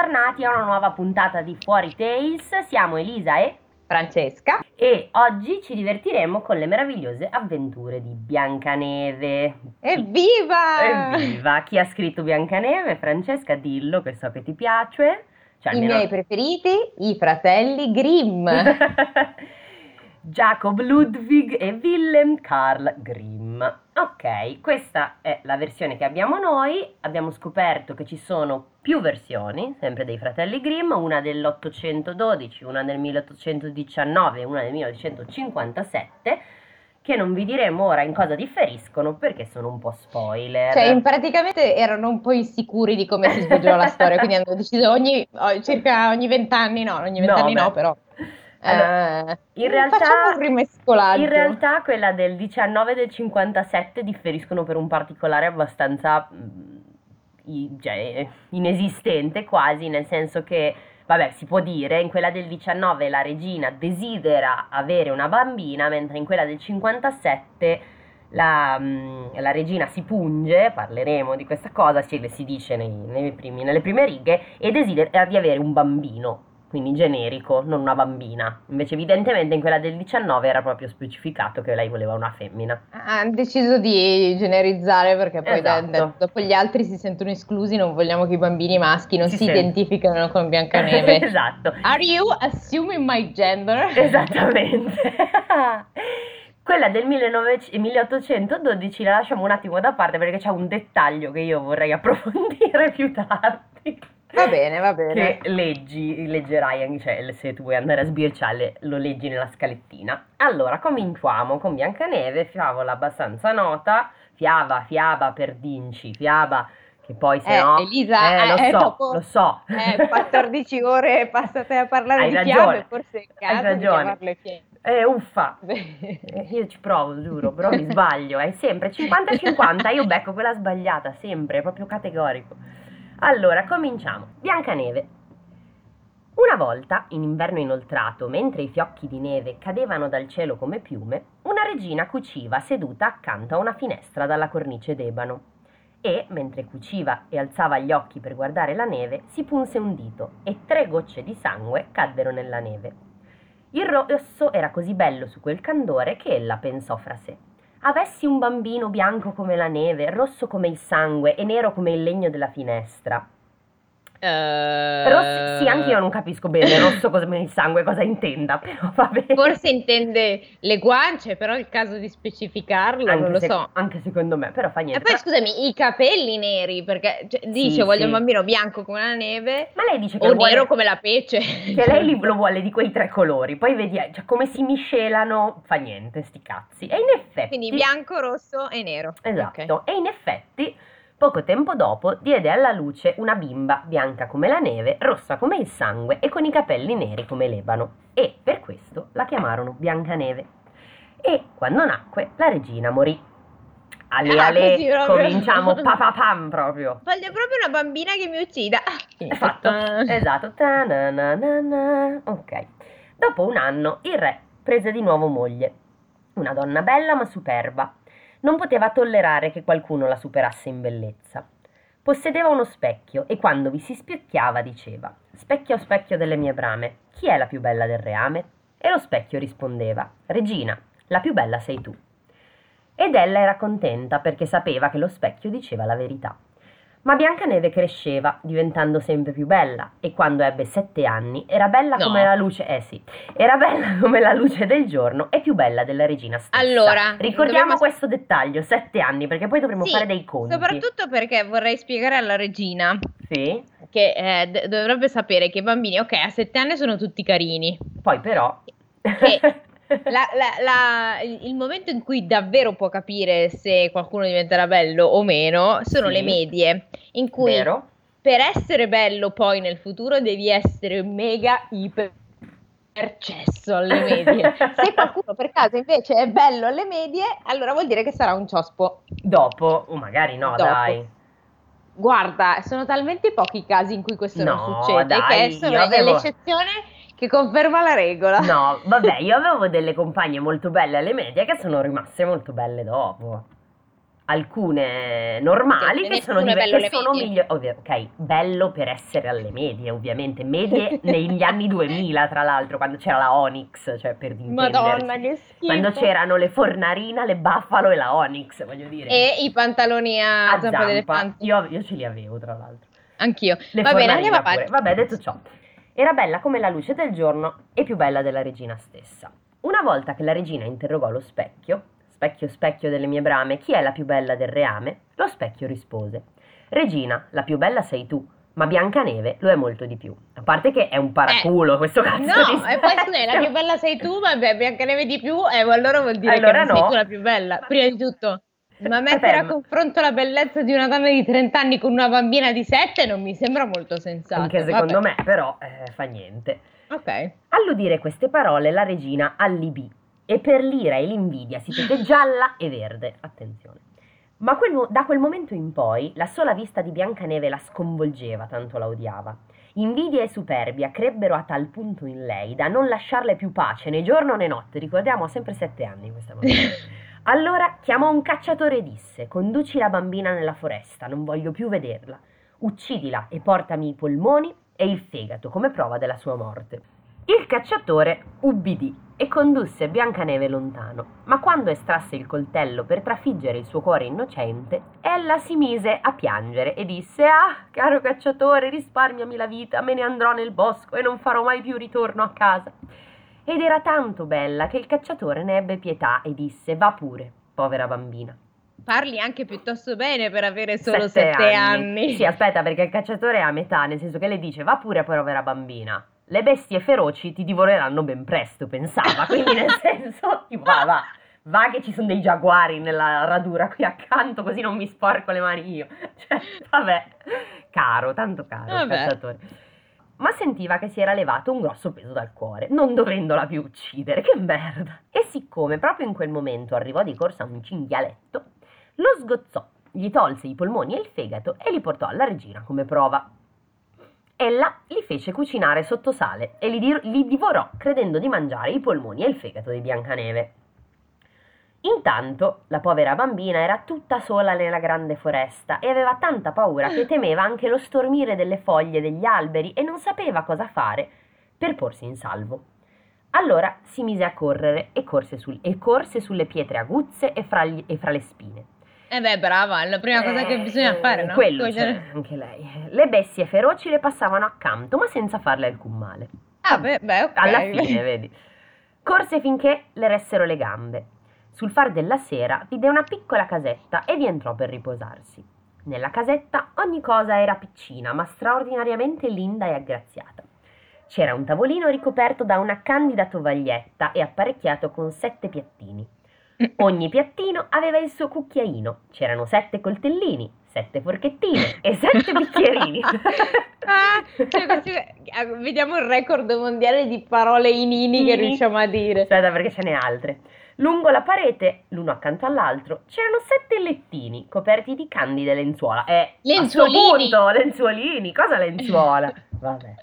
Bentornati a una nuova puntata di Fuori Tales, siamo Elisa e Francesca e oggi ci divertiremo con le meravigliose avventure di Biancaneve. Evviva! Evviva! Chi ha scritto Biancaneve? Francesca, dillo che so che ti piace. Cioè, I miei preferiti, i fratelli Grimm. Jacob Ludwig e Wilhelm Karl Grimm. Ok, questa è la versione che abbiamo noi. Abbiamo scoperto che ci sono più versioni, sempre dei fratelli Grimm, una dell'812, una del 1819 e una del 1957 che non vi diremo ora in cosa differiscono perché sono un po' spoiler. Cioè, praticamente erano un po' insicuri di come si svolgeva la storia, quindi hanno deciso ogni, circa ogni vent'anni, no, ogni vent'anni no, no però allora, eh, in, realtà, in realtà quella del 19 e del 57 differiscono per un particolare abbastanza mm, cioè, inesistente quasi, nel senso che, vabbè, si può dire, in quella del 19 la regina desidera avere una bambina, mentre in quella del 57 la, mm, la regina si punge, parleremo di questa cosa, si, si dice nei, nei primi, nelle prime righe, e desidera di avere un bambino quindi generico, non una bambina. Invece evidentemente in quella del 19 era proprio specificato che lei voleva una femmina. Hanno deciso di generizzare perché poi esatto. da, da, dopo gli altri si sentono esclusi, non vogliamo che i bambini maschi non si, si identificano con Biancaneve. esatto. Are you assuming my gender? Esattamente. Quella del 19, 1812 la lasciamo un attimo da parte perché c'è un dettaglio che io vorrei approfondire più tardi. Va bene, va bene. Che leggi, leggerai, cioè se tu vuoi andare a sbirciare lo leggi nella scalettina. Allora, cominciamo con Biancaneve, favola abbastanza nota, fiaba, fiaba per Dinci, fiaba che poi se eh, no... Elisa, eh, lo eh, so, dopo, lo so. Eh, 14 ore passate a parlare Hai di ragione. fiabe, forse è il caso Hai ragione. di fiabe. Eh, uffa, eh, io ci provo, giuro, però mi sbaglio, è sempre 50-50, io becco quella sbagliata, sempre, è proprio categorico. Allora, cominciamo. Biancaneve. Una volta, in inverno inoltrato, mentre i fiocchi di neve cadevano dal cielo come piume, una regina cuciva seduta accanto a una finestra dalla cornice d'ebano. E, mentre cuciva e alzava gli occhi per guardare la neve, si punse un dito e tre gocce di sangue caddero nella neve. Il rosso era così bello su quel candore che ella pensò fra sé. Avessi un bambino bianco come la neve, rosso come il sangue e nero come il legno della finestra, Uh... Sì, anche io non capisco bene rosso come il sangue cosa intenda, però va bene. Forse intende le guance, però è il caso di specificarlo, anche non lo se, so. Anche secondo me, però fa niente. E poi scusami, i capelli neri, perché cioè, dice sì, voglio sì. un bambino bianco come la neve, ma lei dice che o vuole, nero come la pece. Che lei lo vuole di quei tre colori, poi vedi cioè, come si miscelano, fa niente, sti cazzi. E in effetti... Quindi bianco, rosso e nero. Esatto, okay. e in effetti Poco tempo dopo diede alla luce una bimba bianca come la neve, rossa come il sangue e con i capelli neri come l'ebano. E per questo la chiamarono Biancaneve. E quando nacque la regina morì. Ale ah, ale, così, cominciamo papapam proprio. Voglio proprio una bambina che mi uccida. Ah, fatto, esatto. Ta-na-na-na-na. Ok. Dopo un anno il re prese di nuovo moglie. Una donna bella ma superba, non poteva tollerare che qualcuno la superasse in bellezza. Possedeva uno specchio e quando vi si specchiava diceva Specchio specchio delle mie brame, chi è la più bella del reame? E lo specchio rispondeva Regina, la più bella sei tu. Ed ella era contenta perché sapeva che lo specchio diceva la verità. Ma Biancaneve cresceva, diventando sempre più bella, e quando ebbe sette anni era bella no. come la luce, eh sì, era bella come la luce del giorno e più bella della regina stessa. Allora, ricordiamo dobbiamo... questo dettaglio, sette anni, perché poi dovremo sì, fare dei conti. Soprattutto perché vorrei spiegare alla regina sì. che eh, d- dovrebbe sapere che i bambini, ok, a sette anni sono tutti carini. Poi però... Che la, la, la, il momento in cui davvero può capire se qualcuno diventerà bello o meno sono sì. le medie, in cui Vero. per essere bello poi nel futuro devi essere mega iper percesso alle medie. Se qualcuno per caso invece è bello alle medie, allora vuol dire che sarà un ciospo. Dopo, o magari no, Dopo. dai. Guarda, sono talmente pochi i casi in cui questo no, non succede dai, che sono avevo... l'eccezione che conferma la regola. No, vabbè, io avevo delle compagne molto belle alle medie che sono rimaste molto belle dopo. alcune normali Perché che sono, nessuno è div- bello che alle sono medie. migliori. ok, bello per essere alle medie, ovviamente. Medie negli anni 2000, tra l'altro, quando c'era la Onyx, cioè per intenderci. Madonna, che schifo. Quando c'erano le Fornarina, le Buffalo e la Onyx, voglio dire. E i pantaloni a, a zampa zampa. d'elefante. Io, io ce li avevo, tra l'altro. Anch'io. Le Va bene, andiamo avanti. Vabbè, detto ciò, era bella come la luce del giorno e più bella della regina stessa. Una volta che la regina interrogò lo specchio, specchio specchio delle mie brame, chi è la più bella del reame? Lo specchio rispose: Regina, la più bella sei tu, ma Biancaneve lo è molto di più. A parte che è un paraculo questo cazzo Eh, No, e poi scusa, la più bella sei tu, vabbè, Biancaneve di più, e allora vuol dire Allora che non sei no. tu la più bella, prima di tutto. Ma mettere a ferma. confronto la bellezza di una donna di 30 anni con una bambina di 7 non mi sembra molto sensato. Anche secondo Vabbè. me, però, eh, fa niente. Ok. All'udire queste parole, la regina allibì e per l'ira e l'invidia si fece gialla e verde. Attenzione. Ma quel da quel momento in poi la sola vista di Biancaneve la sconvolgeva, tanto la odiava. Invidia e superbia crebbero a tal punto in lei da non lasciarle più pace né giorno né notte. Ricordiamo, ha sempre sette anni questa bambina. Allora chiamò un cacciatore e disse: Conduci la bambina nella foresta, non voglio più vederla. Uccidila e portami i polmoni e il fegato come prova della sua morte. Il cacciatore ubbidì e condusse Biancaneve lontano, ma quando estrasse il coltello per trafiggere il suo cuore innocente, ella si mise a piangere e disse: Ah, caro cacciatore, risparmiami la vita, me ne andrò nel bosco e non farò mai più ritorno a casa. Ed era tanto bella che il cacciatore ne ebbe pietà e disse: Va pure, povera bambina. Parli anche piuttosto bene per avere solo 7 anni. Sì, aspetta, perché il cacciatore è a metà, nel senso che le dice: Va pure, povera bambina. Le bestie feroci ti divoreranno ben presto, pensava. Quindi, nel senso, tipo, va, va, va che ci sono dei giaguari nella radura qui accanto, così non mi sporco le mani io. Cioè, vabbè, caro, tanto caro il Vabbè. cacciatore. Ma sentiva che si era levato un grosso peso dal cuore, non dovendola più uccidere. Che merda! E siccome proprio in quel momento arrivò di corsa un cinghialetto, lo sgozzò, gli tolse i polmoni e il fegato e li portò alla regina come prova. Ella li fece cucinare sotto sale e li, di- li divorò credendo di mangiare i polmoni e il fegato di Biancaneve. Intanto la povera bambina era tutta sola nella grande foresta e aveva tanta paura che temeva anche lo stormire delle foglie degli alberi e non sapeva cosa fare per porsi in salvo. Allora si mise a correre e corse, sul- e corse sulle pietre aguzze e fra, gli- e fra le spine. Eh beh, brava, è la prima cosa che Eh, bisogna fare, no? Quello, anche lei. Le bestie feroci le passavano accanto, ma senza farle alcun male. Ah, beh, beh, ok. Alla fine, vedi. Corse finché le ressero le gambe. Sul far della sera vide una piccola casetta e vi entrò per riposarsi. Nella casetta ogni cosa era piccina, ma straordinariamente linda e aggraziata. C'era un tavolino ricoperto da una candida tovaglietta e apparecchiato con sette piattini. Ogni piattino aveva il suo cucchiaino. C'erano sette coltellini, sette forchettine e sette bicchierini. Ah, cioè, questi- ah, vediamo il record mondiale di parole inini che Ini. riusciamo a dire. Aspetta perché ce n'è altre. Lungo la parete, l'uno accanto all'altro, c'erano sette lettini coperti di candide lenzuola. Eh, a sto Lenzuolini. punto, lenzuolini, cosa lenzuola? Vabbè.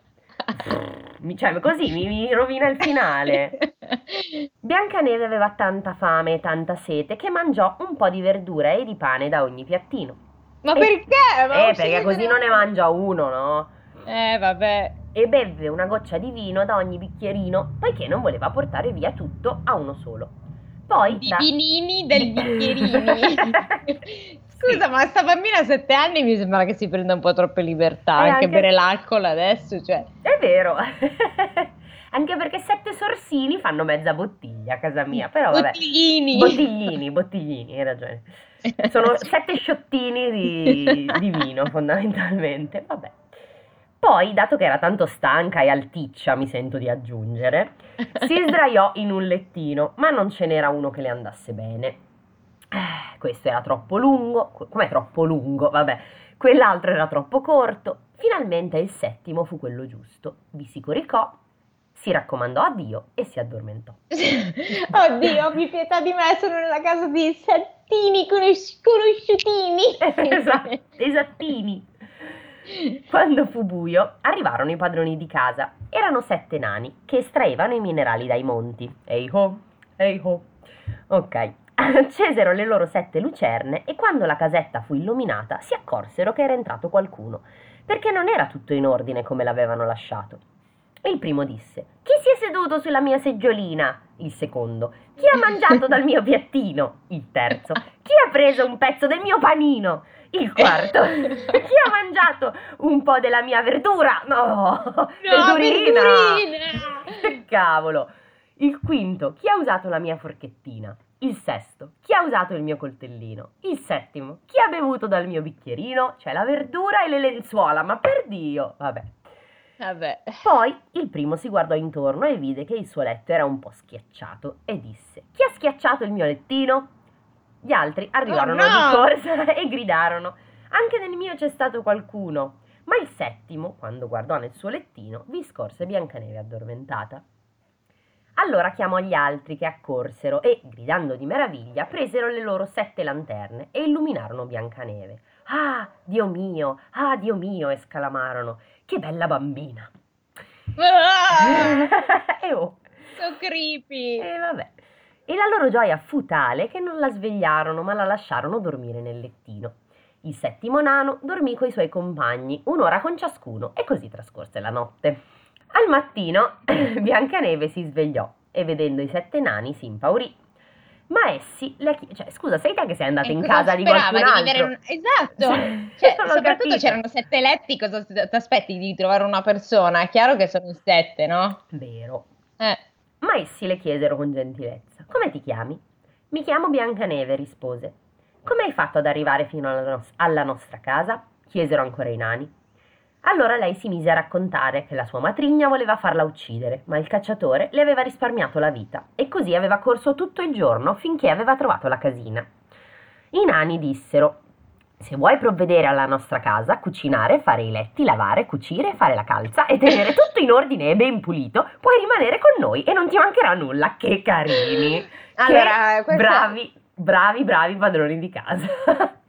Mi- Cioè, così mi, mi rovina il finale. Biancaneve aveva tanta fame e tanta sete che mangiò un po' di verdura e di pane da ogni piattino. Ma Eh, perché? Ma eh, perché così non ne mangia uno, no? Eh, vabbè. e bevve una goccia di vino da ogni bicchierino, poiché non voleva portare via tutto a uno solo. Poi Di da- vinini del bicchierini. Scusa, ma sta bambina a sette anni mi sembra che si prenda un po' troppe libertà, Eh, anche, anche- bere l'alcol adesso, cioè. È vero. Anche perché sette sorsini fanno mezza bottiglia a casa mia, però vabbè. Bottiglini. Bottiglini, bottiglini, hai ragione. Sono sette sciottini di, di vino fondamentalmente, vabbè. Poi, dato che era tanto stanca e alticcia, mi sento di aggiungere, si sdraiò in un lettino, ma non ce n'era uno che le andasse bene. Eh, questo era troppo lungo, co- com'è troppo lungo? Vabbè, quell'altro era troppo corto. Finalmente il settimo fu quello giusto. Vi si coricò, si raccomandò a Dio e si addormentò. Oddio, abbi pietà di me, sono nella casa di settini conosci- conosciutini. Esatto, esattini. Quando fu buio, arrivarono i padroni di casa. Erano sette nani che estraevano i minerali dai monti. Ehi ho, ehi ho. Ok, accesero le loro sette lucerne e quando la casetta fu illuminata si accorsero che era entrato qualcuno, perché non era tutto in ordine come l'avevano lasciato. Il primo disse: Chi si è seduto sulla mia seggiolina? Il secondo: Chi ha mangiato dal mio piattino? Il terzo: Chi ha preso un pezzo del mio panino? Il quarto: Chi ha mangiato un po' della mia verdura? No, No, verdurina! verdurina! Cavolo! Il quinto: Chi ha usato la mia forchettina? Il sesto: Chi ha usato il mio coltellino? Il settimo: Chi ha bevuto dal mio bicchierino? C'è la verdura e le lenzuola, ma per Dio! Vabbè. Vabbè. Poi il primo si guardò intorno e vide che il suo letto era un po' schiacciato e disse: Chi ha schiacciato il mio lettino? Gli altri arrivarono Oh, no! di corsa e gridarono: Anche nel mio c'è stato qualcuno. Ma il settimo, quando guardò nel suo lettino, vi scorse Biancaneve addormentata. Allora chiamò gli altri che accorsero e, gridando di meraviglia, presero le loro sette lanterne e illuminarono Biancaneve. Ah, Dio mio, ah, Dio mio, esclamarono. Che bella bambina! Ah, e oh, so creepy. e vabbè. E la loro gioia fu tale che non la svegliarono, ma la lasciarono dormire nel lettino. Il settimo nano dormì coi suoi compagni, un'ora con ciascuno, e così trascorse la notte. Al mattino Biancaneve si svegliò e vedendo i sette nani si impaurì. Ma essi, le chi- cioè, scusa, sei te che sei andata E in cosa casa di qualcun altro? in un- Esatto. Cioè, soprattutto capito. c'erano sette letti, cosa ti aspetti di trovare una persona? È chiaro che sono in sette, no? Vero. Eh. Ma essi le chiesero con gentilezza: Come ti chiami? Mi chiamo Biancaneve, rispose. Come hai fatto ad arrivare fino alla, nos- alla nostra casa? chiesero ancora i nani. Allora lei si mise a raccontare che la sua matrigna voleva farla uccidere, ma il cacciatore le aveva risparmiato la vita e così aveva corso tutto il giorno finché aveva trovato la casina. I nani dissero: Se vuoi provvedere alla nostra casa, cucinare, fare i letti, lavare, cucire, fare la calza e tenere tutto in ordine e ben pulito, puoi rimanere con noi e non ti mancherà nulla. Che carini! Allora, che questa- bravi, bravi, bravi padroni di casa.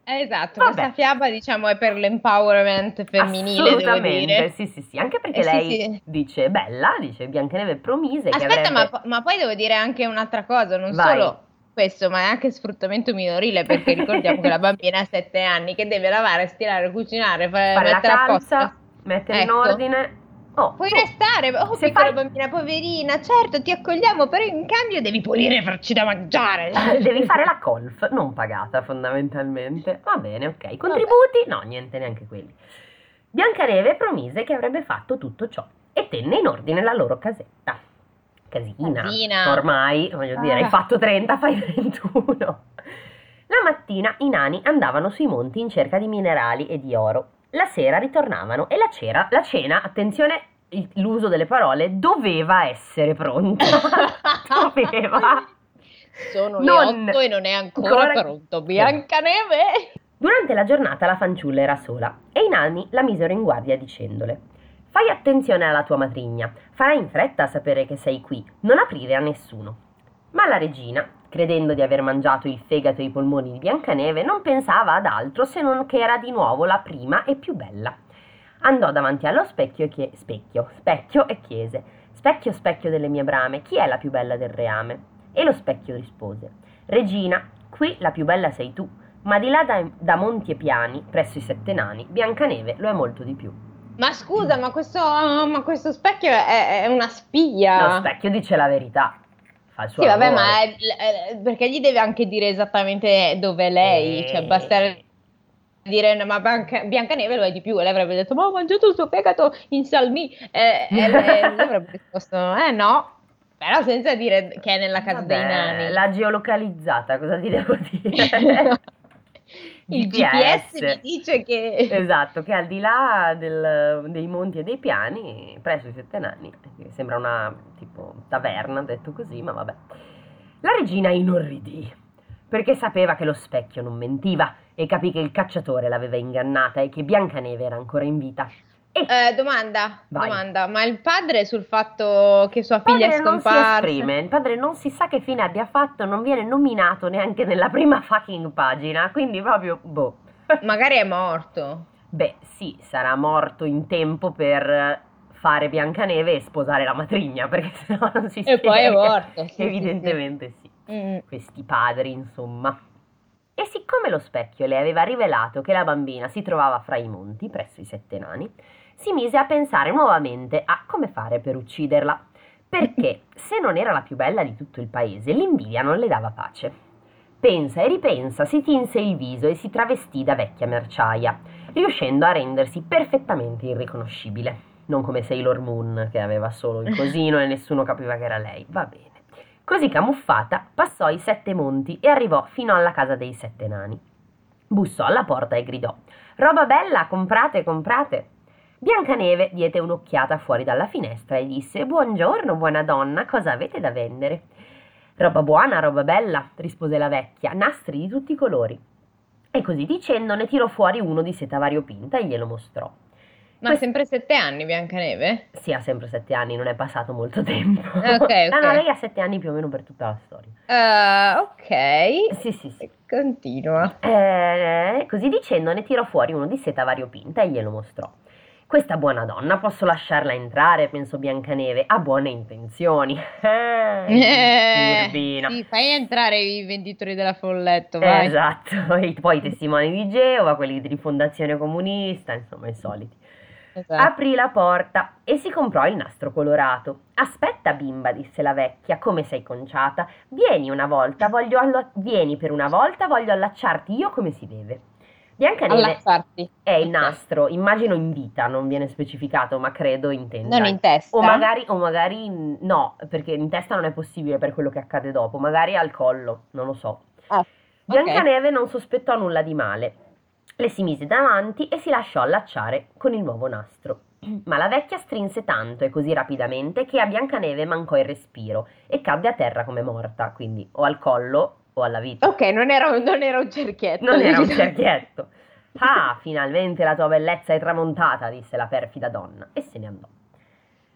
Esatto, Vabbè. questa fiaba diciamo è per l'empowerment femminile, Assolutamente, sì, sì, sì, anche perché Eh, sì, lei sì. dice bella, dice Biancaneve promise Aspetta, avrebbe... ma, ma poi devo dire anche un'altra cosa, non Vai. solo questo, ma è anche sfruttamento minorile, perché ricordiamo che la bambina ha sette anni, che deve lavare, stirare, cucinare, fa- fare la calza, mettere in Ecco. ordine. Oh, Puoi tu- restare, oh se piccola fai- bambina poverina, certo ti accogliamo, però in cambio devi pulire e farci da mangiare. Devi fare la colf, non pagata fondamentalmente. Va bene, ok. Contributi? No, niente, neanche quelli. Biancaneve promise che avrebbe fatto tutto ciò e tenne in ordine la loro casetta. Casina. Casina. Ormai, voglio dire, Ah. hai fatto 30, fai 21. La mattina i nani andavano sui monti in cerca di minerali e di oro. La sera ritornavano e la, cera- la cena, attenzione, l'uso delle parole, doveva essere pronta. doveva. Sono Non- le otto e non è ancora, ancora- pronto. Biancaneve! Durante la giornata la fanciulla era sola e i nani la misero in guardia dicendole: Fai attenzione alla tua matrigna, farai in fretta a sapere che sei qui, non aprire a nessuno. Ma la regina, credendo di aver mangiato il fegato e i polmoni di Biancaneve, non pensava ad altro se non che era di nuovo la prima e più bella. Andò davanti allo specchio e, chie- specchio, specchio e chiese: Specchio, specchio delle mie brame, chi è la più bella del reame? E lo specchio rispose: Regina, qui la più bella sei tu, ma di là da, da monti e piani, presso i sette nani, Biancaneve lo è molto di più. Ma scusa, ma questo, ma questo specchio è, è una spia. Lo specchio dice la verità. Fa il suo Sì, vabbè, lavoro. ma è- è- perché gli deve anche dire esattamente dove è lei? Eh. Cioè, basta dire, ma Bianca- Biancaneve lo è di più. E lei avrebbe detto, ma ho mangiato il suo fegato in salmi. E, e lei lui avrebbe risposto, eh no. Però senza dire che è nella casa dei Vabbè, nani. L'ha geolocalizzata, cosa ti devo dire? Il GPS mi dice che... Esatto, che al di là del- dei monti e dei piani, presso i sette nani, sembra una tipo taverna, detto così, ma vabbè. La regina inorridì, perché sapeva che lo specchio non mentiva e capì che il cacciatore l'aveva ingannata e che Biancaneve era ancora in vita. E Eh, domanda, domanda, ma il padre sul fatto che sua figlia è padre non si scomparsa? esprime, il padre non si sa che fine abbia fatto, non viene nominato neanche nella prima fucking pagina, quindi proprio, boh. Magari è morto. Beh, sì, sarà morto in tempo per fare Biancaneve e sposare la matrigna, perché sennò non si E poi è spiega. morto, sì, sì, Evidentemente sì. Mm. questi padri, insomma. E siccome lo specchio le aveva rivelato che la bambina si trovava fra i monti, presso i sette nani, si mise a pensare nuovamente a come fare per ucciderla, perché se non era la più bella di tutto il paese, l'invidia non le dava pace. Pensa e ripensa, si tinse il viso e si travestì da vecchia merciaia, riuscendo a rendersi perfettamente irriconoscibile. Non come Sailor Moon, che aveva solo il cosino e nessuno capiva che era lei. Va bene. Così camuffata, passò i sette monti e arrivò fino alla casa dei sette nani. Bussò alla porta e gridò: Roba bella, comprate, comprate. Biancaneve diede un'occhiata fuori dalla finestra e disse: Buongiorno, buona donna, cosa avete da vendere? Roba buona, roba bella, rispose la vecchia, nastri di tutti i colori. E così dicendo ne tirò fuori uno di seta variopinta e glielo mostrò. Ma Quest- sempre sette anni, Biancaneve? Sì, ha sempre sette anni, non è passato molto tempo. Ok, ok. No, no, lei ha sette anni più o meno per tutta la storia. Ah, ok. Sì, sì, sì. Continua. Eh, così dicendo ne tirò fuori uno di seta variopinta e glielo mostrò. Questa buona donna posso lasciarla entrare, pensò Biancaneve, ha buone intenzioni. Eh, furbina. sì, fai entrare i venditori della folletto, vai. Esatto, e poi i testimoni di Geova, quelli di Fondazione Comunista, insomma i soliti. Esatto. Aprì la porta e si comprò il nastro colorato. Aspetta, bimba, disse la vecchia, come sei conciata. Vieni una volta, voglio allo- vieni per una volta, voglio allacciarti io come si deve. Biancaneve è il nastro, immagino in vita, non viene specificato, ma credo intenda. Non in testa. O magari, o magari no, perché in testa non è possibile per quello che accade dopo, magari al collo, non lo so. Ah, ok. Biancaneve non sospettò nulla di male. Le si mise davanti e si lasciò allacciare con il nuovo nastro. Ma la vecchia strinse tanto e così rapidamente che a Biancaneve mancò il respiro e cadde a terra come morta, quindi o al collo o alla vita. Ok, non era, un- non era un cerchietto. Non era un cerchietto. Ah, finalmente la tua bellezza è tramontata, disse la perfida donna e se ne andò.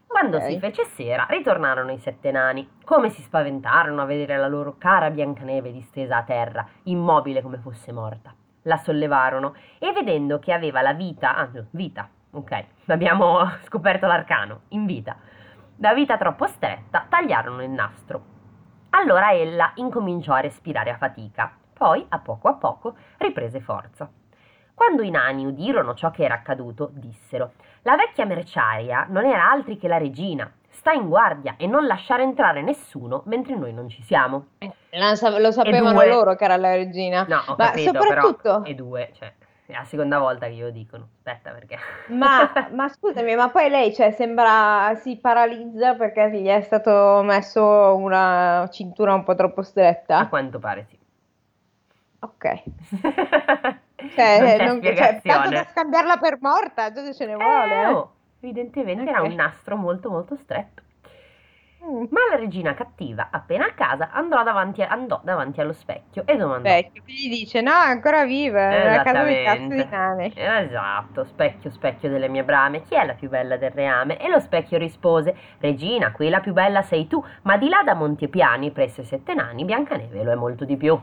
Quando Ok. si fece sera, ritornarono i sette nani. Come si spaventarono a vedere la loro cara Biancaneve distesa a terra, immobile come fosse morta. La sollevarono e vedendo che aveva la vita, ah, no, vita, ok, abbiamo scoperto l'arcano, in vita, la vita troppo stretta, tagliarono il nastro. Allora ella incominciò a respirare a fatica, poi, a poco a poco, riprese forza. Quando i nani udirono ciò che era accaduto, dissero: La vecchia merciaria non era altri che la regina. Sta in guardia e non lasciare entrare nessuno mentre noi non ci siamo. Lo sapevano due. loro che era la regina. No, ho Ma capito, soprattutto- però. E due, cioè, è la seconda volta che glielo dicono. Aspetta, perché. Ma, ma scusami, ma poi lei, cioè, sembra si paralizza perché gli è stato messo una cintura un po' troppo A stretta. quanto pare sì. Ok. non Cioè, c'è non- cioè, tanto da scambiarla per morta, cosa ce ne vuole? Eh, eh? oh, evidentemente era Ok. un nastro molto molto stretto. Mm. Ma la regina cattiva, appena a casa, andò davanti, andò davanti allo specchio e domandò: Vecchio, che gli dice, no, è ancora viva, è la casa dei cazzo di cane. Esatto, specchio, specchio delle mie brame, chi è la più bella del reame? E lo specchio rispose: Regina, qui la più bella sei tu, ma di là da Montepiani, presso i sette nani, Biancaneve lo è molto di più.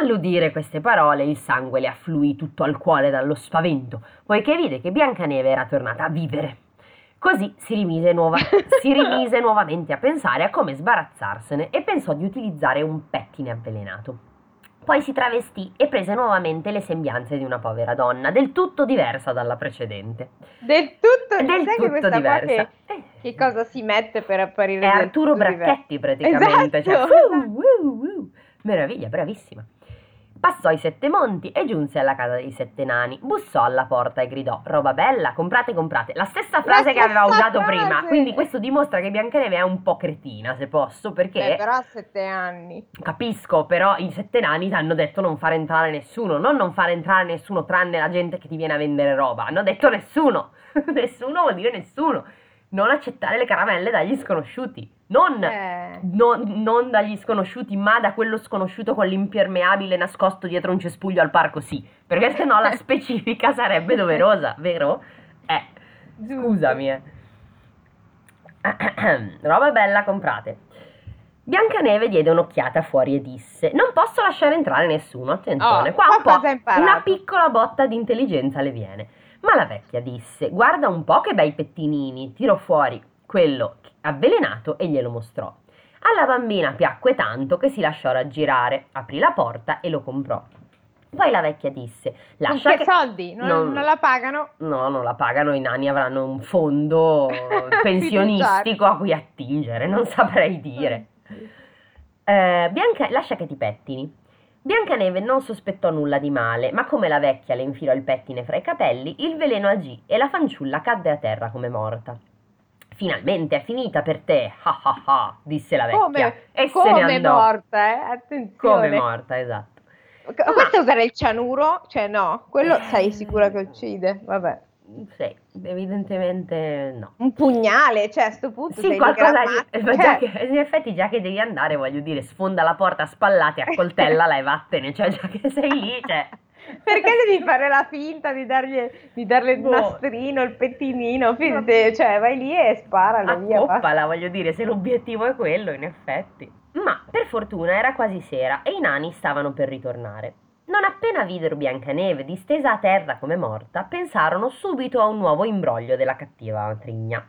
All'udire queste parole il sangue le affluì tutto al cuore dallo spavento, poiché vide che Biancaneve era tornata a vivere. Così si rimise, nuova- si rimise nuovamente a pensare a come sbarazzarsene e pensò di utilizzare un pettine avvelenato. Poi si travestì e prese nuovamente le sembianze di una povera donna, del tutto diversa dalla precedente. Del tutto, Del tutto diversa. che, che cosa si mette per apparire È Arturo tutto diverso? Bracchetti praticamente. Esatto, cioè, esatto. uh, uh, uh. Meraviglia, bravissima. Passò i sette monti e giunse alla casa dei sette nani. Bussò alla porta e gridò: Roba bella, comprate, comprate. La stessa frase che aveva usato frase. prima. Quindi questo dimostra che Biancaneve è un po' cretina, se posso, perché Eh, però ha sette anni. capisco, però i sette nani ti hanno detto non fare entrare nessuno, non non fare entrare nessuno tranne la gente che ti viene a vendere roba. Hanno detto nessuno. nessuno vuol dire nessuno. Non accettare le caramelle dagli sconosciuti. Non Eh, non, non dagli sconosciuti, ma da quello sconosciuto con l'impermeabile nascosto dietro un cespuglio al parco, sì. Perché sennò la specifica sarebbe doverosa, vero? Eh, scusami, eh. Roba bella, comprate. Biancaneve diede un'occhiata fuori e disse: Non posso lasciare entrare nessuno. Attenzione, Oh, qua un po' una piccola botta di intelligenza le viene. Ma la vecchia disse: Guarda un po' che bei pettinini. Tirò fuori quello avvelenato e glielo mostrò. Alla bambina piacque tanto che si lasciò raggirare, aprì la porta e lo comprò. Poi la vecchia disse: Lascia che che. soldi? Non, Non- non la pagano? No, non la pagano, i nani avranno un fondo pensionistico a cui attingere, non saprei dire. Eh, Bianca, lascia che ti pettini. Biancaneve non sospettò nulla di male, ma come la vecchia le infilò il pettine fra i capelli, il veleno agì e la fanciulla cadde a terra come morta. Finalmente è finita per te, ah ah ah, disse la vecchia. Come, e se ne come andò. morta, eh? Attenzione. Come morta, esatto. Ok, Questo usare il cianuro? Cioè no, quello sei sicura che uccide? Vabbè. Sì, evidentemente no. Un pugnale, cioè a sto punto Sì, qualcosa di... la ammazzi. che- in effetti già che devi andare, voglio dire, sfonda la porta a spallate, accoltellala e vattene, cioè già che sei lì, cioè... Perché devi fare la finta di dargli, di darle il Boh. nastrino, il pettinino? Fidate, cioè vai lì e sparale via. basta. Accoppala, voglio dire, se l'obiettivo è quello, in effetti. Ma per fortuna era quasi sera e i nani stavano per ritornare. Non appena videro Biancaneve distesa a terra come morta, pensarono subito a un nuovo imbroglio della cattiva matrigna.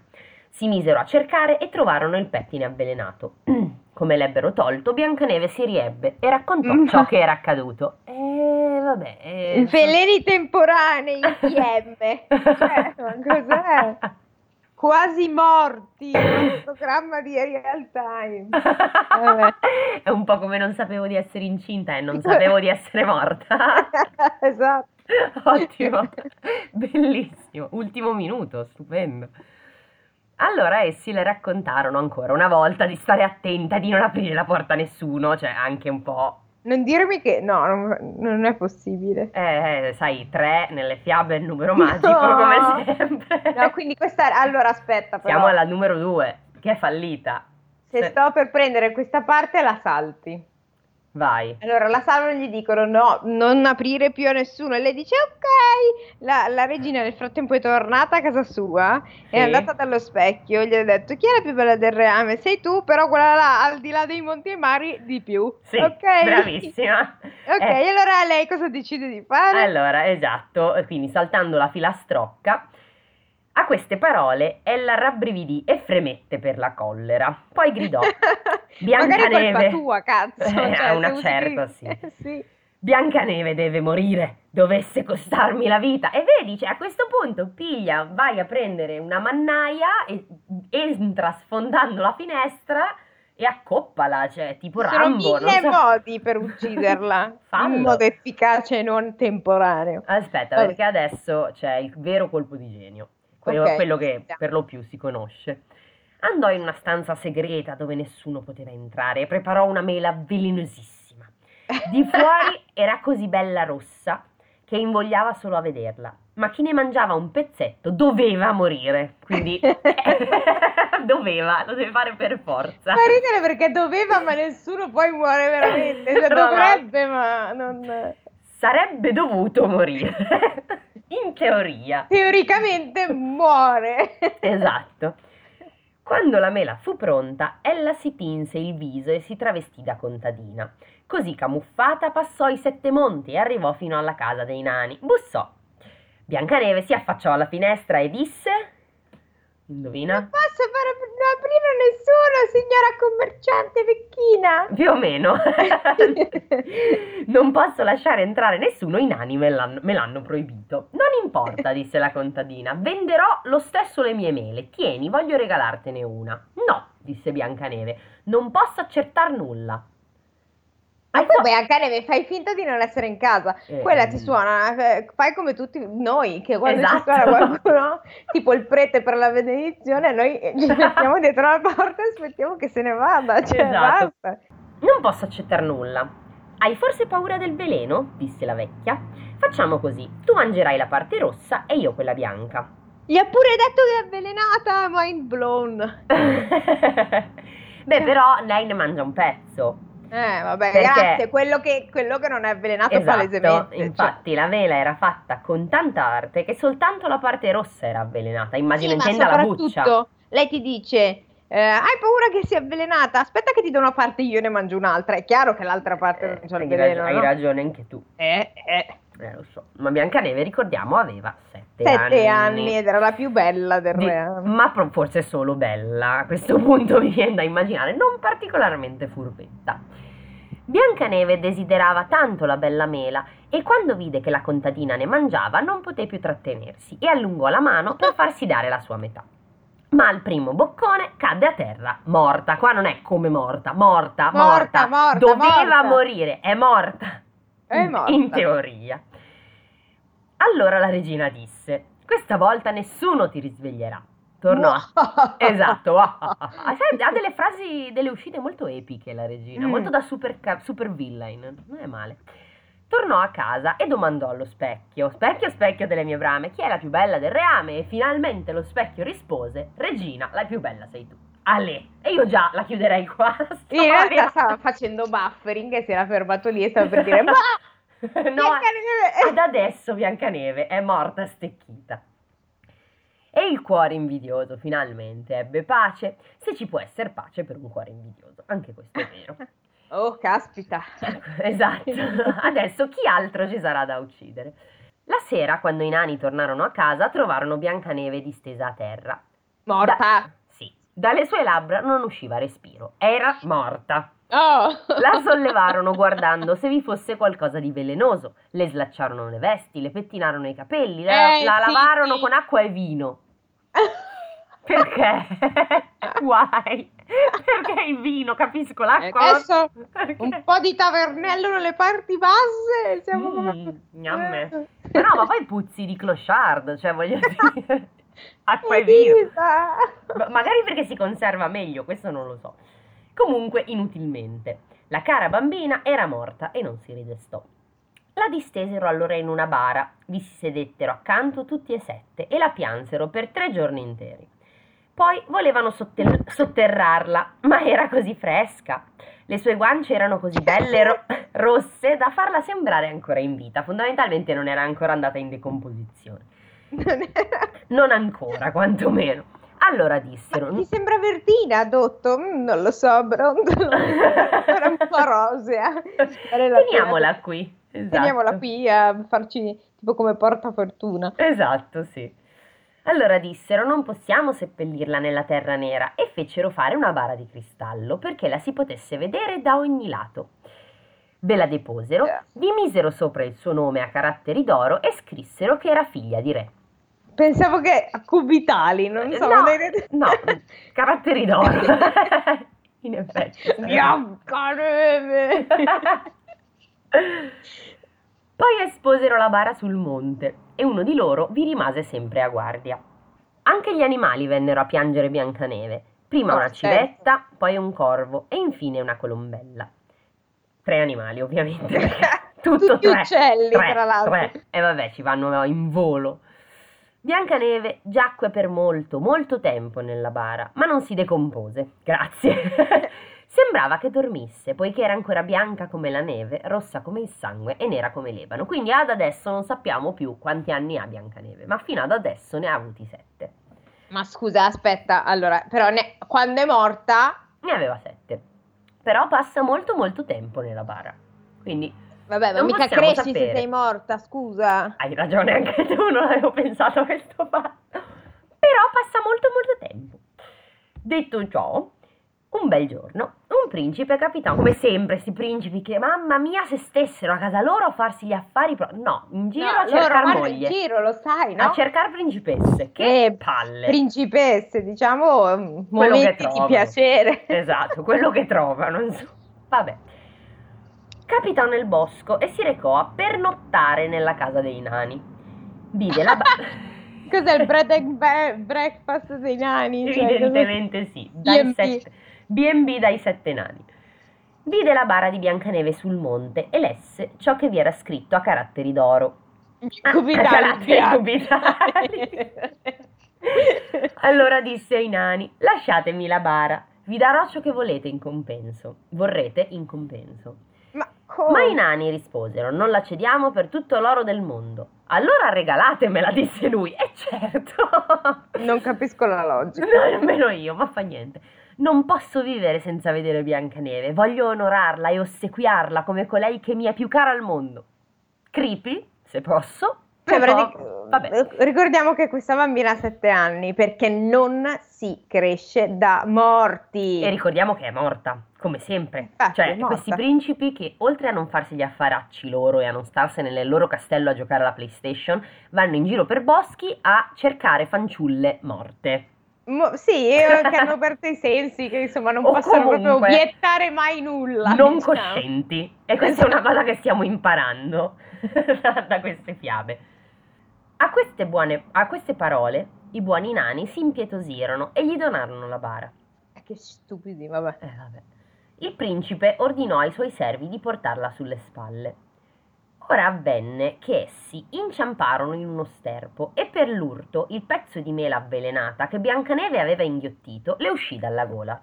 Si misero a cercare e trovarono il pettine avvelenato. Come l'ebbero tolto, Biancaneve si riebbe e raccontò ciò che era accaduto. E vabbè. eh, Veleni temporanei, IM. Cioè, ma cos'è? Quasi morti, un programma di real time. È un po' come non sapevo di essere incinta e non sapevo di essere morta. esatto. Ottimo, bellissimo. Ultimo minuto, stupendo. Allora essi le raccontarono ancora una volta di stare attenta, di non aprire la porta a nessuno, cioè anche un po'. Non dirmi che no, non, non è possibile. Eh, sai, tre nelle fiabe è il numero magico, No. come sempre. No, quindi questa. Allora aspetta, però. Siamo alla numero due, che è fallita. Se Se- sto per prendere questa parte la salti. Vai. Allora la salvano e gli dicono no, non aprire più a nessuno. E lei dice ok. La, la regina nel frattempo è tornata a casa sua, è Sì. andata dallo specchio gli ha detto chi è la più bella del reame? Sei tu, però quella là al di là dei monti e mari di più. Sì, ok? bravissima. Ok, Eh. allora lei cosa decide di fare? Allora, esatto, quindi saltando la filastrocca, a queste parole ella rabbrividì e fremette per la collera. Poi gridò: Magari è Biancaneve. tua, cazzo. Eh, cioè, una certa, sì. Eh, sì. Biancaneve deve morire, dovesse costarmi la vita. E vedi, cioè, a questo punto piglia, vai a prendere una mannaia e entra sfondando la finestra e accoppala, cioè, tipo Ci sono Rambo. non mille so. modi per ucciderla in modo efficace e non temporaneo. Aspetta, Vabbè. perché adesso c'è il vero colpo di genio, quello, Ok, quello che per lo più si conosce. Andò in una stanza segreta dove nessuno poteva entrare e preparò una mela velenosissima. Di fuori era così bella rossa che invogliava solo a vederla, ma chi ne mangiava un pezzetto doveva morire, quindi doveva, lo deve fare per forza. Fa ridere perché doveva, ma nessuno poi muore veramente. Cioè, dovrebbe, ma non. Sarebbe dovuto morire, in teoria. Teoricamente muore. Esatto. Quando la mela fu pronta, ella si tinse il viso e si travestì da contadina. Così camuffata passò i sette monti e arrivò fino alla casa dei nani. Bussò. Biancaneve si affacciò alla finestra e disse: Non Indovina? posso fare aprire nessuno, signora commerciante vecchina. Più o meno. non posso lasciare entrare nessuno, i nani me l'hanno, me l'hanno proibito. Non importa, disse la contadina, venderò lo stesso le mie mele. Tieni, voglio regalartene una. No, disse Biancaneve, non posso accertar nulla. Ma fa- come a Caneve fai finta di non essere in casa? Eh, Quella ti mm. suona, eh, fai come tutti noi, che quando ci Esatto. suona qualcuno, tipo il prete per la benedizione, noi ci mettiamo dietro la porta e aspettiamo che se ne vada, cioè Esatto. basta. Non posso accettare nulla. Hai forse paura del veleno? disse la vecchia. Facciamo così, tu mangerai la parte rossa e io quella bianca. Gli ha pure detto che è avvelenata, mind blown. Beh, però lei ne mangia un pezzo. Eh, vabbè, Perché- grazie, quello che, quello che non è avvelenato Esatto, palesemente. cioè. infatti la vela era fatta con tanta arte che soltanto la parte rossa era avvelenata. Immagino Sì, intenda la buccia. lei ti dice eh, hai paura che sia avvelenata? Aspetta che ti do una parte io ne mangio un'altra. È chiaro che l'altra parte non c'è Eh, il hai, veleno, hai no? ragione anche tu. Eh, eh. Eh, lo so. Ma Biancaneve, ricordiamo, aveva sette sette, Sette anni ed era la più bella del Di- re. ma forse solo bella, a questo punto mi viene da immaginare, non particolarmente furbetta. Biancaneve desiderava tanto la bella mela e quando vide che la contadina ne mangiava non poté più trattenersi e allungò la mano per farsi dare la sua metà. Ma al primo boccone cadde a terra, morta. Qua non è come morta, morta, morta. Morta, morta, Doveva morta. morire, è morta. È In- morta. In teoria. Allora la regina disse: Questa volta nessuno ti risveglierà. Tornò a Esatto, ah, ha delle frasi, delle uscite molto epiche la regina, Mm. molto da super, super villain, non è male. Tornò a casa e domandò allo specchio, specchio, specchio delle mie brame, chi è la più bella del reame? E finalmente lo specchio rispose, regina, la più bella sei tu. Ale, e io già la chiuderei qua. la In realtà stava facendo buffering e si era fermato lì e stava per dire ma no, ad adesso Biancaneve è morta stecchita. E il cuore invidioso finalmente ebbe pace, se ci può essere pace per un cuore invidioso, anche questo è vero. Oh, caspita. esatto, adesso chi altro ci sarà da uccidere? La sera, quando i nani tornarono a casa, trovarono Biancaneve distesa a terra. Morta. Sì, dalle sue labbra non usciva respiro, era morta. Oh. La sollevarono guardando se vi fosse qualcosa di velenoso. Le slacciarono le vesti, le pettinarono i capelli, la, Eh, la sì, lavarono sì. con acqua e vino. Perché? Why? Perché il vino, capisco l'acqua. adesso Perché? un po' di tavernello nelle parti basse siamo Mm, come... No, ma poi puzzi di clochard, cioè voglio dire. Acqua e vino. Magari perché si conserva meglio, questo non lo so. Comunque, inutilmente. La cara bambina era morta e non si ridestò. La distesero allora in una bara, vi si sedettero accanto tutti e sette e la piansero per tre giorni interi. Poi volevano sotter- sotterrarla, ma era così fresca. Le sue guance erano così belle ro- rosse da farla sembrare ancora in vita. Fondamentalmente non era ancora andata in decomposizione. Non ancora, quantomeno. Allora dissero: Mi sembra verdina, Dotto. Mm, non lo so, brontolo. Era un po' rosea. Vale la pena. Teniamola qui. Esatto. Teniamola qui a farci tipo come portafortuna. Esatto, sì. Allora dissero: Non possiamo seppellirla nella terra nera e fecero fare una bara di cristallo perché la si potesse vedere da ogni lato. Ve la deposero, Eh. vi misero sopra il suo nome a caratteri d'oro e scrissero che era figlia di re. Pensavo che a cubitali, non so. no, vedete- no, caratteri d'oro. In effetti. Poi esposero la bara sul monte e uno di loro vi rimase sempre a guardia. Anche gli animali vennero a piangere Biancaneve, prima Oh, una certo. civetta, poi un corvo e infine una colombella. Tre animali, ovviamente. Tutto Tutti tre. uccelli, tre, tra l'altro. tre. E vabbè, ci vanno in volo. Biancaneve giacque per molto, molto tempo nella bara, ma non si decompose. Grazie. Sembrava che dormisse, poiché era ancora bianca come la neve, rossa come il sangue e nera come l'ebano. Quindi ad adesso non sappiamo più quanti anni ha Biancaneve, ma fino ad adesso ne ha avuti sette. Ma scusa, aspetta, allora, però ne- quando è morta, Ne aveva sette. Però passa molto molto tempo nella bara. Quindi vabbè, ma Non mica cresci sapere. se sei morta, scusa. hai ragione anche tu, non avevo pensato a questo fatto. Però passa molto molto tempo. Detto ciò, un bel giorno, un principe capitò, come sempre, questi principi che, mamma mia, se stessero a casa loro a farsi gli affari, pro- no, in giro No, a cercare moglie, in giro, lo sai, no? a cercare principesse, che Eh, palle. Principesse, diciamo, mm, Quello che di piacere. Esatto, quello che trovano, insomma. Vabbè. Capitò nel bosco e si recò a pernottare nella casa dei nani. Vide la ba- Cos'è il bread and breakfast dei nani? Cioè, Evidentemente sì, dai B&B. B&B dai sette nani. Vide la bara di Biancaneve sul monte e lesse ciò che vi era scritto a caratteri d'oro. Cubitali, a caratteri cubitali. Allora disse ai nani: Lasciatemi la bara, vi darò ciò che volete in compenso. Vorrete in compenso. Ma come? Ma i nani risposero: Non la cediamo per tutto l'oro del mondo. Allora regalatemela, disse lui. E certo, Non capisco la logica. no, nemmeno io, ma fa niente. Non posso vivere senza vedere Biancaneve. Voglio onorarla e ossequiarla come colei che mi è più cara al mondo. Creepy, se posso. Cioè, però- pratic- eh, ricordiamo che questa bambina ha sette anni perché non si cresce da morti. E ricordiamo che è morta, come sempre. Infatti, cioè, questi principi che oltre a non farsi gli affaracci loro e a non starsene nel loro castello a giocare alla PlayStation, vanno in giro per boschi a cercare fanciulle morte. Mo- sì, eh, che hanno aperto i sensi, che insomma non O possono proprio comunque obiettare mai nulla. non diciamo. coscienti. E questa è una cosa che stiamo imparando da, da queste fiabe. A queste, buone, a queste parole, i buoni nani si impietosirono e gli donarono la bara. Eh, Che stupidi, vabbè. Eh, vabbè. Il principe ordinò ai suoi servi di portarla sulle spalle. Ora avvenne che essi inciamparono in uno sterpo e per l'urto il pezzo di mela avvelenata che Biancaneve aveva inghiottito le uscì dalla gola.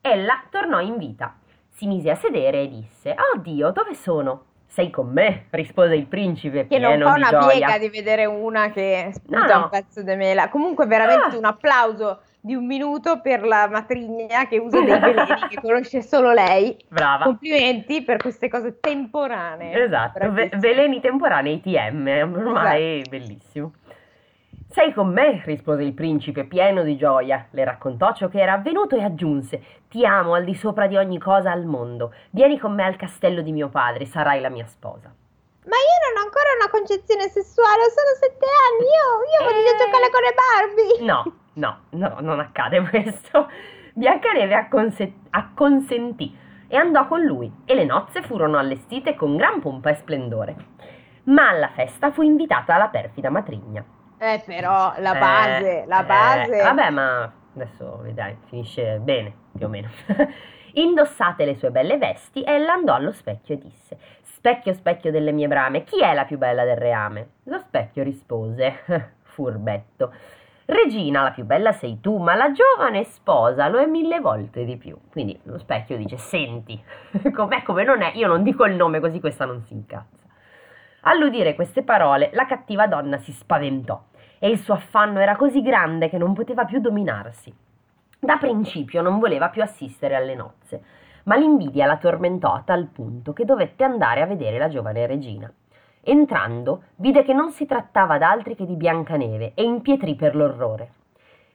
Ella tornò in vita, si mise a sedere e disse: Oh Dio, dove sono? Sei con me, rispose il principe Che non fa una gioia. piega di vedere una che sputa No, no. un pezzo di mela. Comunque, veramente Ah. un applauso di un minuto per la matrigna che usa dei veleni che conosce solo lei. Brava. Complimenti per queste cose temporanee. Esatto, ve- veleni temporanei TM, ormai Esatto. bellissimo. Sei con me, rispose il principe, pieno di gioia. Le raccontò ciò che era avvenuto e aggiunse: Ti amo al di sopra di ogni cosa al mondo. Vieni con me al castello di mio padre, sarai la mia sposa. Ma io non ho ancora una concezione sessuale, ho solo sette anni, io, io voglio Eh. giocare con le Barbie. No, no, no, non accade questo. Biancaneve acconse- acconsentì e andò con lui, e le nozze furono allestite con gran pompa e splendore. Ma alla festa fu invitata la perfida matrigna. Eh, però, la Eh, base, la eh, base. vabbè, ma adesso vedrai, finisce bene, più o meno. Indossate le sue belle vesti, ella andò allo specchio e disse: Specchio, specchio delle mie brame, chi è la più bella del reame? Lo specchio rispose: Furbetto. Regina, la più bella sei tu, ma la giovane sposa lo è mille volte di più. Quindi lo specchio dice: Senti, com'è come non è, io non dico il nome così questa non si incazza. All'udire queste parole, la cattiva donna si spaventò e il suo affanno era così grande che non poteva più dominarsi. Da principio non voleva più assistere alle nozze, ma l'invidia la tormentò a tal punto che dovette andare a vedere la giovane regina. Entrando, vide che non si trattava d'altri che di Biancaneve e impietrì per l'orrore.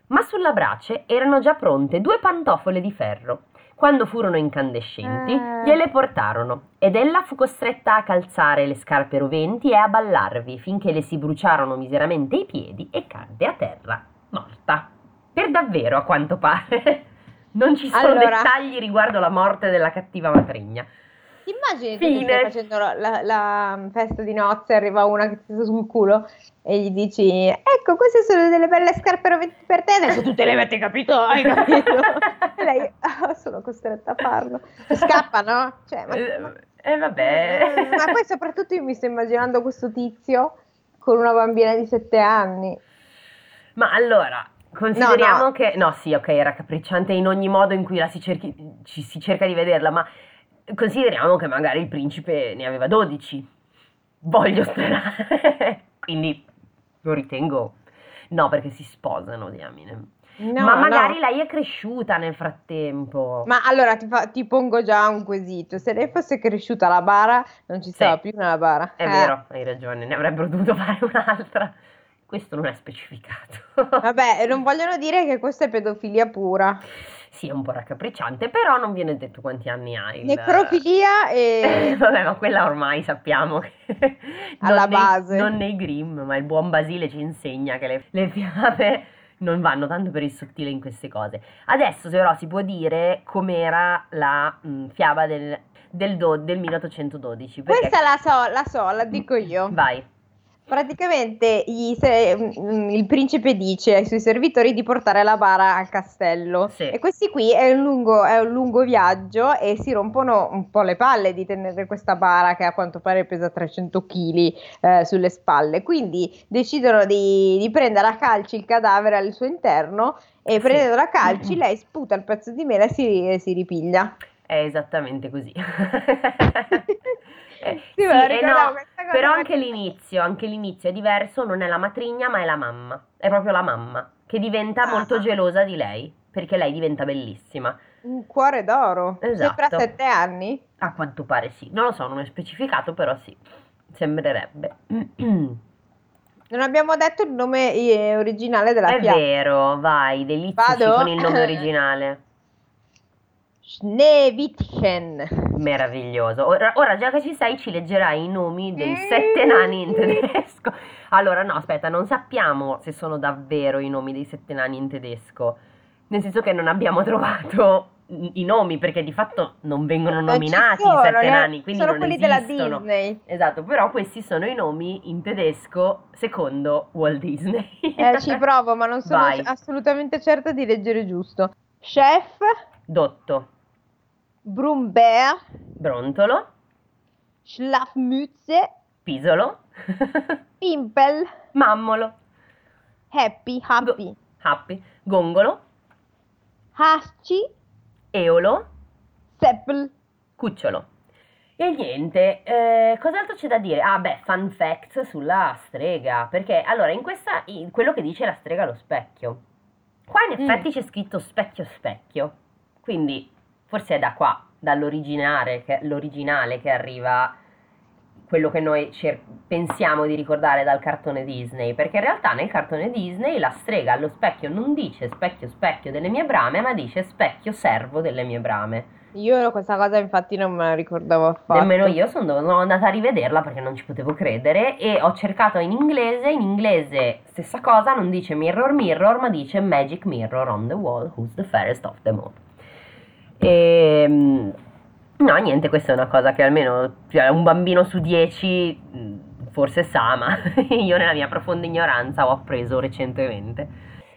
Ma sulla brace erano già pronte due pantofole di ferro. Quando furono incandescenti, Ah. gliele portarono ed ella fu costretta a calzare le scarpe roventi e a ballarvi finché le si bruciarono miseramente i piedi e cadde a terra, morta. Per davvero, a quanto pare. Non ci sono Allora. dettagli riguardo la morte della cattiva matrigna. Ti immagini che stai facendo la, la- la festa di nozze, arriva una che ti sta sul culo e gli dici ecco queste sono delle belle scarpe per te, adesso tu te le metti, capito? Hai capito? e lei "Ah, sono costretta a farlo. E scappa, no? Cioè, ma, ma- Eh, vabbè. ma poi soprattutto io mi sto immaginando questo tizio con una bambina di sette anni. Ma allora, consideriamo No, no. che... No, sì, ok, era capricciante in ogni modo in cui la si, cerchi- ci si cerca di vederla, ma consideriamo che magari il principe ne aveva 12. Voglio sperare. Quindi lo ritengo... No, perché si sposano, diamine. No, ma magari no. lei è cresciuta nel frattempo. Ma allora ti, fa- ti pongo già un quesito. Se lei fosse cresciuta alla bara, non ci stava Sì. più nella bara. È Eh, vero, hai ragione, ne avrebbero dovuto fare un'altra. Questo non è specificato. Vabbè, non vogliono dire che questa è pedofilia pura. Sì, è un po' raccapricciante, però non viene detto quanti anni ha il... Necrofilia e... Vabbè, ma quella ormai sappiamo che non Alla nei- base. non nei Grimm, ma il buon Basile ci insegna che le, le fiabe non vanno tanto per il sottile in queste cose. Adesso però si può dire com'era la mh, fiaba del, del, do- del 1812. perché- Questa la so, la so, la dico io. Vai. Praticamente gli se- mm, il principe dice ai suoi servitori di portare la bara al castello Sì. e questi qui è un, lungo, è un lungo viaggio e si rompono un po' le palle di tenere questa bara che a quanto pare pesa 300 kg sulle spalle, quindi decidono di, di prendere a calci il cadavere al suo interno e Sì. prendendo a calci lei sputa il pezzo di mela e si, e si ripiglia. È esattamente così. Eh, Sì, e ricordavo no, però anche l'inizio, anche l'inizio è diverso, non è la matrigna ma è la mamma, è proprio la mamma che diventa Ah. molto gelosa di lei, perché lei diventa bellissima. Un cuore d'oro, Esatto. sette anni. A quanto pare sì, non lo so, non è specificato, però sì, sembrerebbe. Non abbiamo detto il nome eh, originale della È fiaba. vero, vai, deliziaci Vado? con il nome originale. Schneewittchen. Meraviglioso. Ora, ora, già che ci sei, ci leggerai i nomi dei Mm. sette nani in tedesco. Allora, no, aspetta, non sappiamo se sono davvero i nomi dei sette nani in tedesco. Nel senso che non abbiamo trovato i nomi, perché di fatto non vengono Non ci nominati sono, i sette ne- nani, quindi sono non quelli della esistono. Disney. Esatto, però questi sono i nomi in tedesco secondo Walt Disney. Eh, ci provo, ma non sono Vai. assolutamente certa di leggere giusto. Chef, Dotto, Brumbeer, brontolo, Schlafmütze, pisolo, Pimpel, mammolo, Happy, Happy, happy, gongolo, Hasci, eolo, Seppel. cucciolo. E niente, eh, cos'altro c'è da dire? Ah beh, fun fact sulla strega, perché allora in questa, in quello che dice la strega allo specchio, qua in Mm. effetti c'è scritto specchio specchio, quindi forse è da qua, dall'originale che, l'originale che arriva quello che noi cer- pensiamo di ricordare dal cartone Disney, perché in realtà nel cartone Disney la strega allo specchio non dice specchio specchio delle mie brame, ma dice specchio servo delle mie brame. Io questa cosa infatti non me la ricordavo affatto. Nemmeno io sono, sono andata a rivederla perché non ci potevo credere e ho cercato in inglese, in inglese stessa cosa, non dice mirror mirror ma dice magic mirror on the wall, who's the fairest of them all. E, mm, no, niente, questa è una cosa che almeno cioè, un bambino su dieci mm, forse sa, ma io nella mia profonda ignoranza ho appreso recentemente.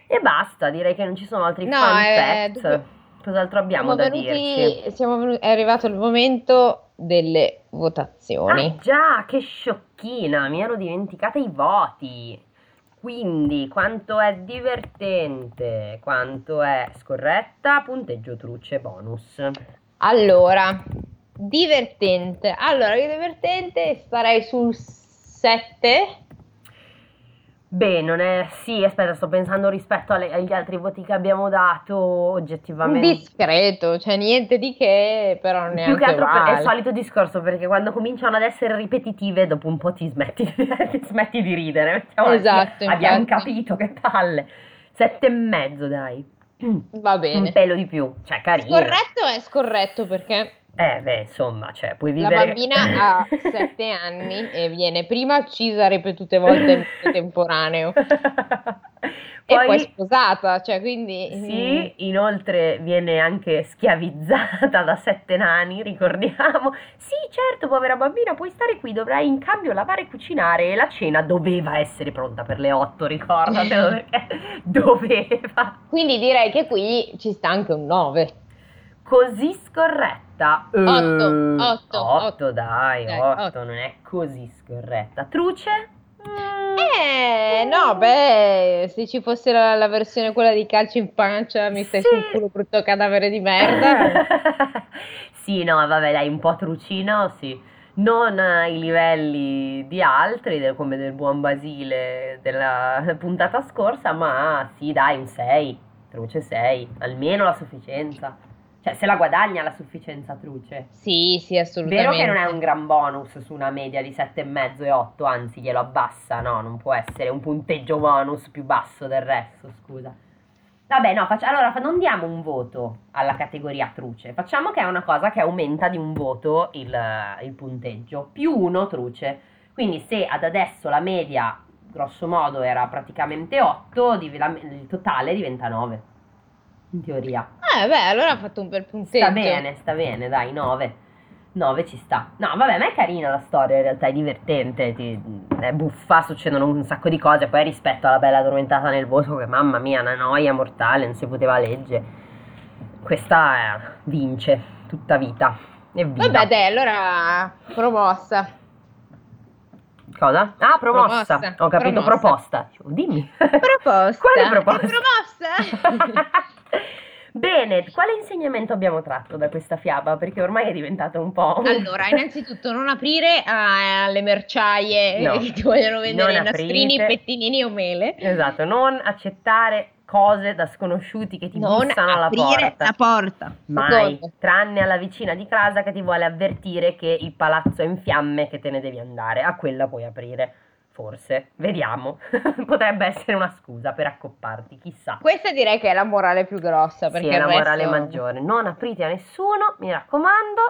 E basta, direi che non ci sono altri No, fact. dunque, Cos'altro abbiamo da dirci? venuti, siamo venu- è arrivato il momento delle votazioni. Ah già, che sciocchina, mi ero dimenticata i voti. Quindi, quanto è divertente, quanto è scorretta, punteggio truce bonus. Allora, divertente. Allora, io divertente starei sul 7. Beh, non è... Sì, aspetta, sto pensando rispetto alle- agli altri voti che abbiamo dato, oggettivamente... Discreto, cioè niente di che, però neanche Più che altro per- è il solito discorso, perché quando cominciano ad essere ripetitive, dopo un po' ti smetti, ti smetti di ridere. Esatto, Abbiamo capito che palle. Sette e mezzo, dai. Va bene. Un pelo di più, cioè carino. Scorretto è scorretto perché Eh, beh, insomma, cioè, puoi la vivere... bambina ha 7 anni e viene prima uccisa ripetute volte in contemporaneo e poi Poi, sposata, cioè quindi sì, inoltre viene anche schiavizzata da sette nani, ricordiamo. Sì, certo, povera bambina, puoi stare qui, dovrai in cambio lavare e cucinare e la cena doveva essere pronta per le otto, ricordatelo, perché doveva. quindi direi che qui ci sta anche un 9. Così scorretta. Otto, Eh, otto, otto, otto. dai, Dai, otto, otto. non è così scorretta. Truce? Mm. Eh, no, beh, se ci fosse la, la versione quella di calcio in pancia, mi stai Sì. sul culo brutto cadavere di merda. sì, no, vabbè, dai, un po' trucino, sì. Non ai livelli di altri, del- come del buon Basile della puntata scorsa, ma sì, dai, un 6. Truce 6, almeno la sufficienza. Cioè, se la guadagna la sufficienza Truce. Sì, sì, Vero assolutamente. che non è un gran bonus su una media di 7,5 e 8, anzi glielo abbassa, no, non può essere un punteggio bonus più basso del resto, scusa. Vabbè, no, faccia- allora non diamo un voto alla categoria truce, facciamo che è una cosa che aumenta di un voto il, il punteggio, più uno truce. Quindi se ad adesso la media, grosso modo, era praticamente 8, div- la- il totale diventa 9, in teoria. Eh, beh, allora ha fatto un bel punteggio. Sta bene, sta bene, dai, 9. 9 ci sta. No, vabbè, ma è carina la storia, in realtà è divertente, ti- è buffa, succedono un sacco di cose, poi rispetto alla bella addormentata nel bosco, che mamma mia, una noia mortale, non si poteva leggere. Questa eh, vince tutta vita. Evviva. Vabbè, dai, allora promossa. Cosa? Ah, promossa. Promossa, Ho capito, promossa. proposta. Dimmi. Proposta. Quale proposta? È promossa. Bene, quale insegnamento abbiamo tratto da questa fiaba? Perché ormai è diventato un po'... un- Allora, innanzitutto non aprire a- alle merciaie No, che ti vogliono vendere non i nastrini, pettinini o mele. Esatto, non accettare cose da sconosciuti che ti non bussano alla aprire porta. la porta. Mai, Secondo. tranne alla vicina di casa che ti vuole avvertire che il palazzo è in fiamme e che te ne devi andare. A quella puoi aprire. Forse, vediamo. Potrebbe essere una scusa per accopparti, chissà. Questa direi che è la morale più grossa. Perché sì, è la il morale resto- maggiore. Non aprite a nessuno, mi raccomando.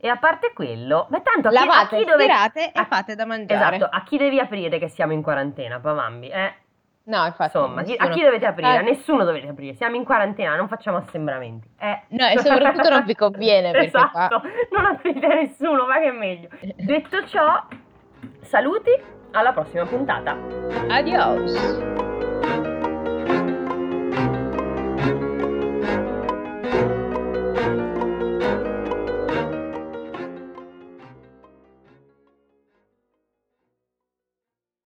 E a parte quello, ma tanto a chi, a Lavate, chi dove... e a- fate da mangiare. Esatto, a chi devi aprire che siamo in quarantena, Pavambi? Eh? No, infatti. Insomma, chi- a nessuno. chi dovete aprire? A Eh, nessuno dovete aprire. Siamo in quarantena, non facciamo assembramenti. Eh. No, e soprattutto non vi conviene perché esatto, non aprite a nessuno, ma che è meglio. Detto ciò, saluti, alla prossima puntata. Adios!